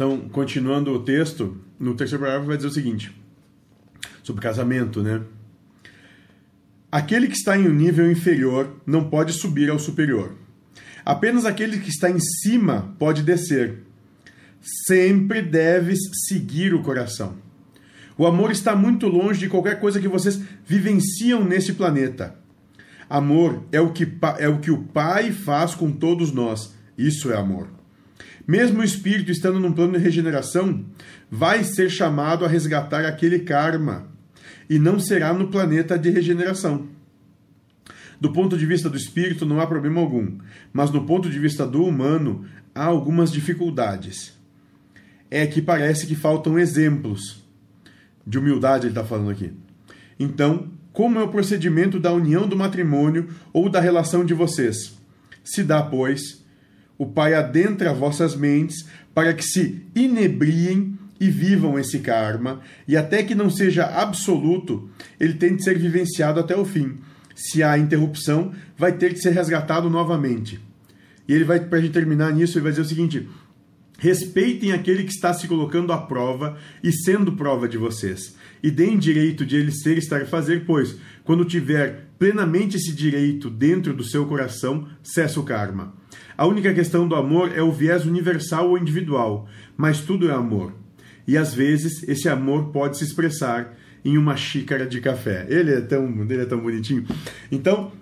Então, continuando o texto, no terceiro parágrafo vai dizer o seguinte: sobre casamento, né? Aquele que está em um nível inferior não pode subir ao superior. Apenas aquele que está em cima pode descer. Sempre deves seguir o coração. O amor está muito longe de qualquer coisa que vocês vivenciam nesse planeta. Amor é o que, é o, que o Pai faz com todos nós. Isso é amor. Mesmo o espírito estando num plano de regeneração, vai ser chamado a resgatar aquele karma e não será no planeta de regeneração. Do ponto de vista do espírito, não há problema algum, mas no ponto de vista do humano, há algumas dificuldades. É que parece que faltam exemplos. De humildade, ele está falando aqui. Então, como é o procedimento da união do matrimônio ou da relação de vocês? Se dá, pois, o Pai adentra vossas mentes para que se inebriem e vivam esse karma, e até que não seja absoluto, ele tem de ser vivenciado até o fim. Se há interrupção, vai ter que ser resgatado novamente. E ele vai, para a gente terminar nisso, ele vai dizer o seguinte: respeitem aquele que está se colocando à prova e sendo prova de vocês, e deem direito de ele ser, estar e fazer, pois, quando tiver plenamente esse direito dentro do seu coração, cessa o karma. A única questão do amor é o viés universal ou individual, mas tudo é amor e às vezes esse amor pode se expressar em uma xícara de café. Ele é tão, ele é tão bonitinho. Então,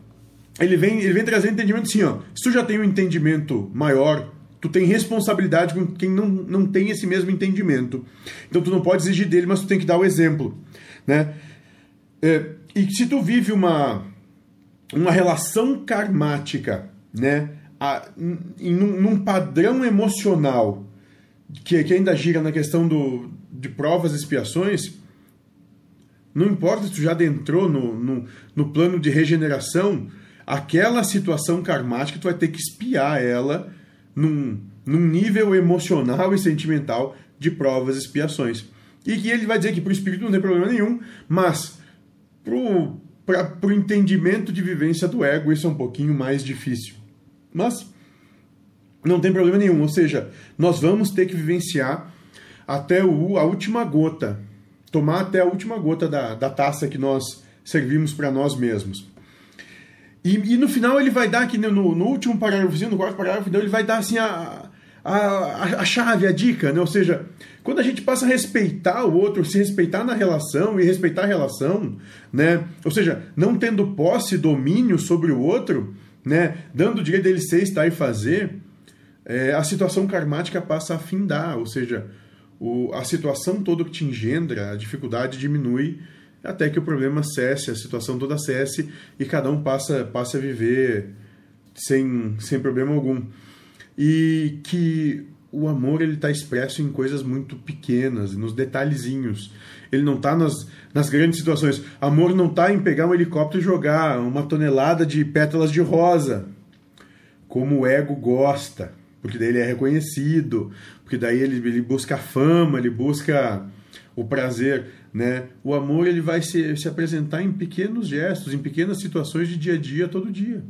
ele vem, ele vem trazer entendimento assim, ó. Se tu já tem um entendimento maior, tu tem responsabilidade com quem não, não tem esse mesmo entendimento. Então tu não pode exigir dele, mas tu tem que dar o exemplo, né? É, e se tu vive uma uma relação karmática, né, a, em, num, padrão emocional que, que ainda gira na questão do, de provas e expiações, não importa se tu já adentrou no, no, no plano de regeneração, aquela situação karmática tu vai ter que espiar ela num, num nível emocional e sentimental de provas e expiações. E que ele vai dizer que para o espírito não tem problema nenhum, mas para o entendimento de vivência do ego isso é um pouquinho mais difícil. Mas não tem problema nenhum. Ou seja, nós vamos ter que vivenciar até o, a última gota, tomar até a última gota da, da taça que nós servimos para nós mesmos. E, e, no final ele vai dar aqui no, no último parágrafo, no quarto parágrafo, então ele vai dar assim a, a, a chave, a dica, né? Ou seja, quando a gente passa a respeitar o outro, se respeitar na relação e respeitar a relação, né? Ou seja, não tendo posse, domínio sobre o outro, né? Dando o direito dele ser, estar e fazer, é, a situação karmática passa a findar, ou seja, o, a situação toda que te engendra, a dificuldade diminui até que o problema cesse, a situação toda cesse e cada um passa, passa a viver sem, sem problema algum. E que o amor ele está expresso em coisas muito pequenas, nos detalhezinhos. Ele não está nas, nas grandes situações. Amor não está em pegar um helicóptero e jogar uma tonelada de pétalas de rosa, como o ego gosta porque daí ele é reconhecido, porque daí ele, ele busca a fama, ele busca o prazer, né? O amor ele vai se, se apresentar em pequenos gestos, em pequenas situações de dia a dia, todo dia.